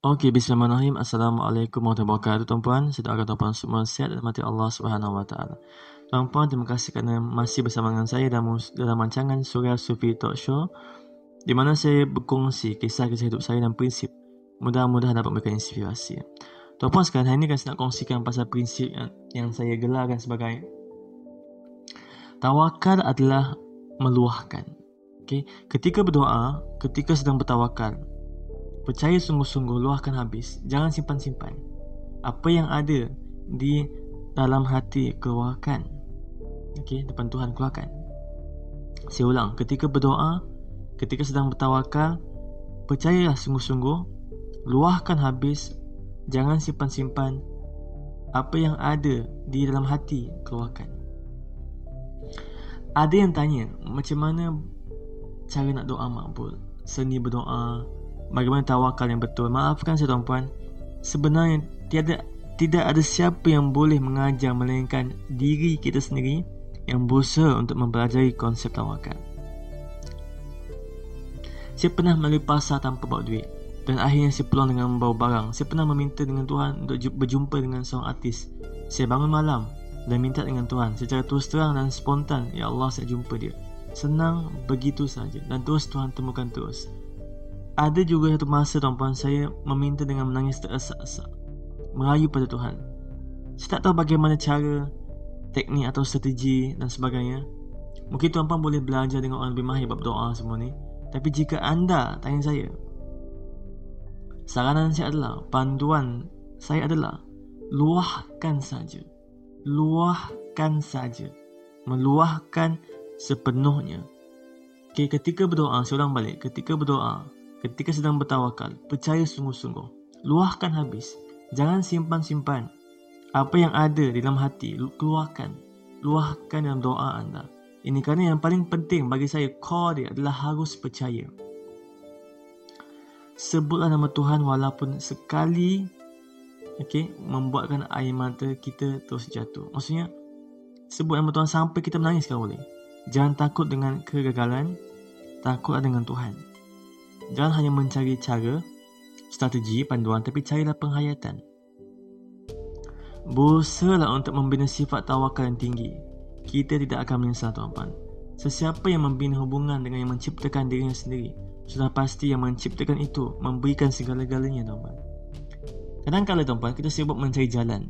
Okey, bismillahirrahmanirrahim. Assalamualaikum warahmatullahi wabarakatuh, tuan-puan. Saya doakan tuan-puan semua sihat dan mati Allah Subhanahu wa taala. Tuan-puan, terima kasih kerana masih bersama dengan saya dalam dalam rancangan Surya Sufi Talk Show di mana saya berkongsi kisah-kisah hidup saya dan prinsip. Mudah-mudahan dapat memberikan inspirasi. Tuan-puan sekalian, hari ini saya nak kongsikan pasal prinsip yang, yang saya gelarkan sebagai tawakal adalah meluahkan. Okay. Ketika berdoa, ketika sedang bertawakal, Percaya sungguh-sungguh luahkan habis. Jangan simpan-simpan. Apa yang ada di dalam hati keluarkan. Okey, depan Tuhan keluarkan. Saya ulang, ketika berdoa Ketika sedang bertawakal Percayalah sungguh-sungguh Luahkan habis. Jangan simpan-simpan. Apa yang ada di dalam hati keluarkan. Ada yang tanya Macam mana cara nak doa makbul? Seni berdoa bagaimana tawakal yang betul. Maafkan saya tuan-puan, sebenarnya tiada tidak ada siapa yang boleh mengajar melainkan diri kita sendiri yang berusaha untuk mempelajari konsep tawakal. Saya pernah melalui pasar tanpa bawa duit dan akhirnya saya pulang dengan membawa barang. Saya pernah meminta dengan Tuhan untuk berjumpa dengan seorang artis. Saya bangun malam dan minta dengan Tuhan secara terus terang dan spontan, Ya Allah saya jumpa dia. Senang begitu saja dan terus Tuhan temukan terus. Ada juga satu masa tuan-puan saya meminta dengan menangis teresak-esak. Merayu pada Tuhan. Saya tak tahu bagaimana cara, teknik atau strategi dan sebagainya. Mungkin tuan-puan boleh belajar dengan orang lebih mahir bab doa semua ni. Tapi jika anda tanya saya, saranan saya adalah, panduan saya adalah, luahkan saja. Luahkan saja. Meluahkan sepenuhnya. Okay, ketika berdoa, saya ulang balik. Ketika berdoa, Ketika sedang bertawakal, percaya sungguh-sungguh. Luahkan habis. Jangan simpan-simpan. Apa yang ada di dalam hati, keluarkan. Luahkan dalam doa anda. Ini kerana yang paling penting bagi saya, core dia adalah harus percaya. Sebutlah nama Tuhan walaupun sekali okay, membuatkan air mata kita terus jatuh. Maksudnya, sebut nama Tuhan sampai kita menangis kalau boleh. Jangan takut dengan kegagalan, takutlah dengan Tuhan. Jangan hanya mencari cara, strategi, panduan tapi carilah penghayatan. Berusahalah untuk membina sifat tawakal yang tinggi. Kita tidak akan menyesal tuan-tuan. Sesiapa yang membina hubungan dengan yang menciptakan dirinya sendiri, sudah pasti yang menciptakan itu memberikan segala-galanya tuan-tuan. Kadang-kadang tuan-tuan kita sibuk mencari jalan.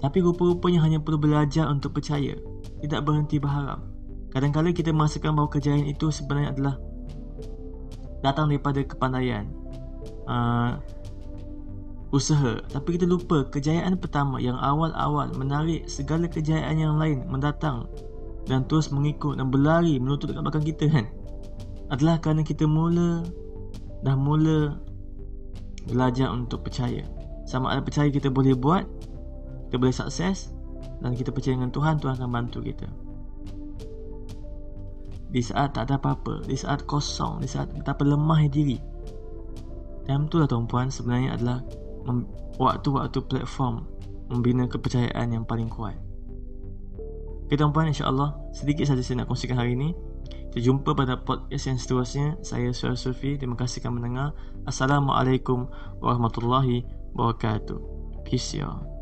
Tapi rupa-rupanya hanya perlu belajar untuk percaya, tidak berhenti berharap. Kadang-kadang kita merasakan bahawa kejayaan itu sebenarnya adalah datang daripada kepandaian uh, usaha. Tapi kita lupa kejayaan pertama yang awal-awal menarik segala kejayaan yang lain mendatang dan terus mengikut dan berlari menutup dekat belakang kita kan? Adalah kerana kita mula dah mula belajar untuk percaya. Sama ada percaya kita boleh buat kita boleh sukses dan kita percaya dengan Tuhan Tuhan akan bantu kita di saat tak ada apa-apa, di saat kosong, di saat betapa lemah diri. Dan itulah tuan-puan sebenarnya adalah waktu-waktu platform membina kepercayaan yang paling kuat. Okay tuan-puan insya-Allah sedikit saja saya nak kongsikan hari ini. Kita jumpa pada podcast yang seterusnya. Saya Suhail Sufi. Terima kasih kerana mendengar. Assalamualaikum warahmatullahi wabarakatuh. Peace y'all.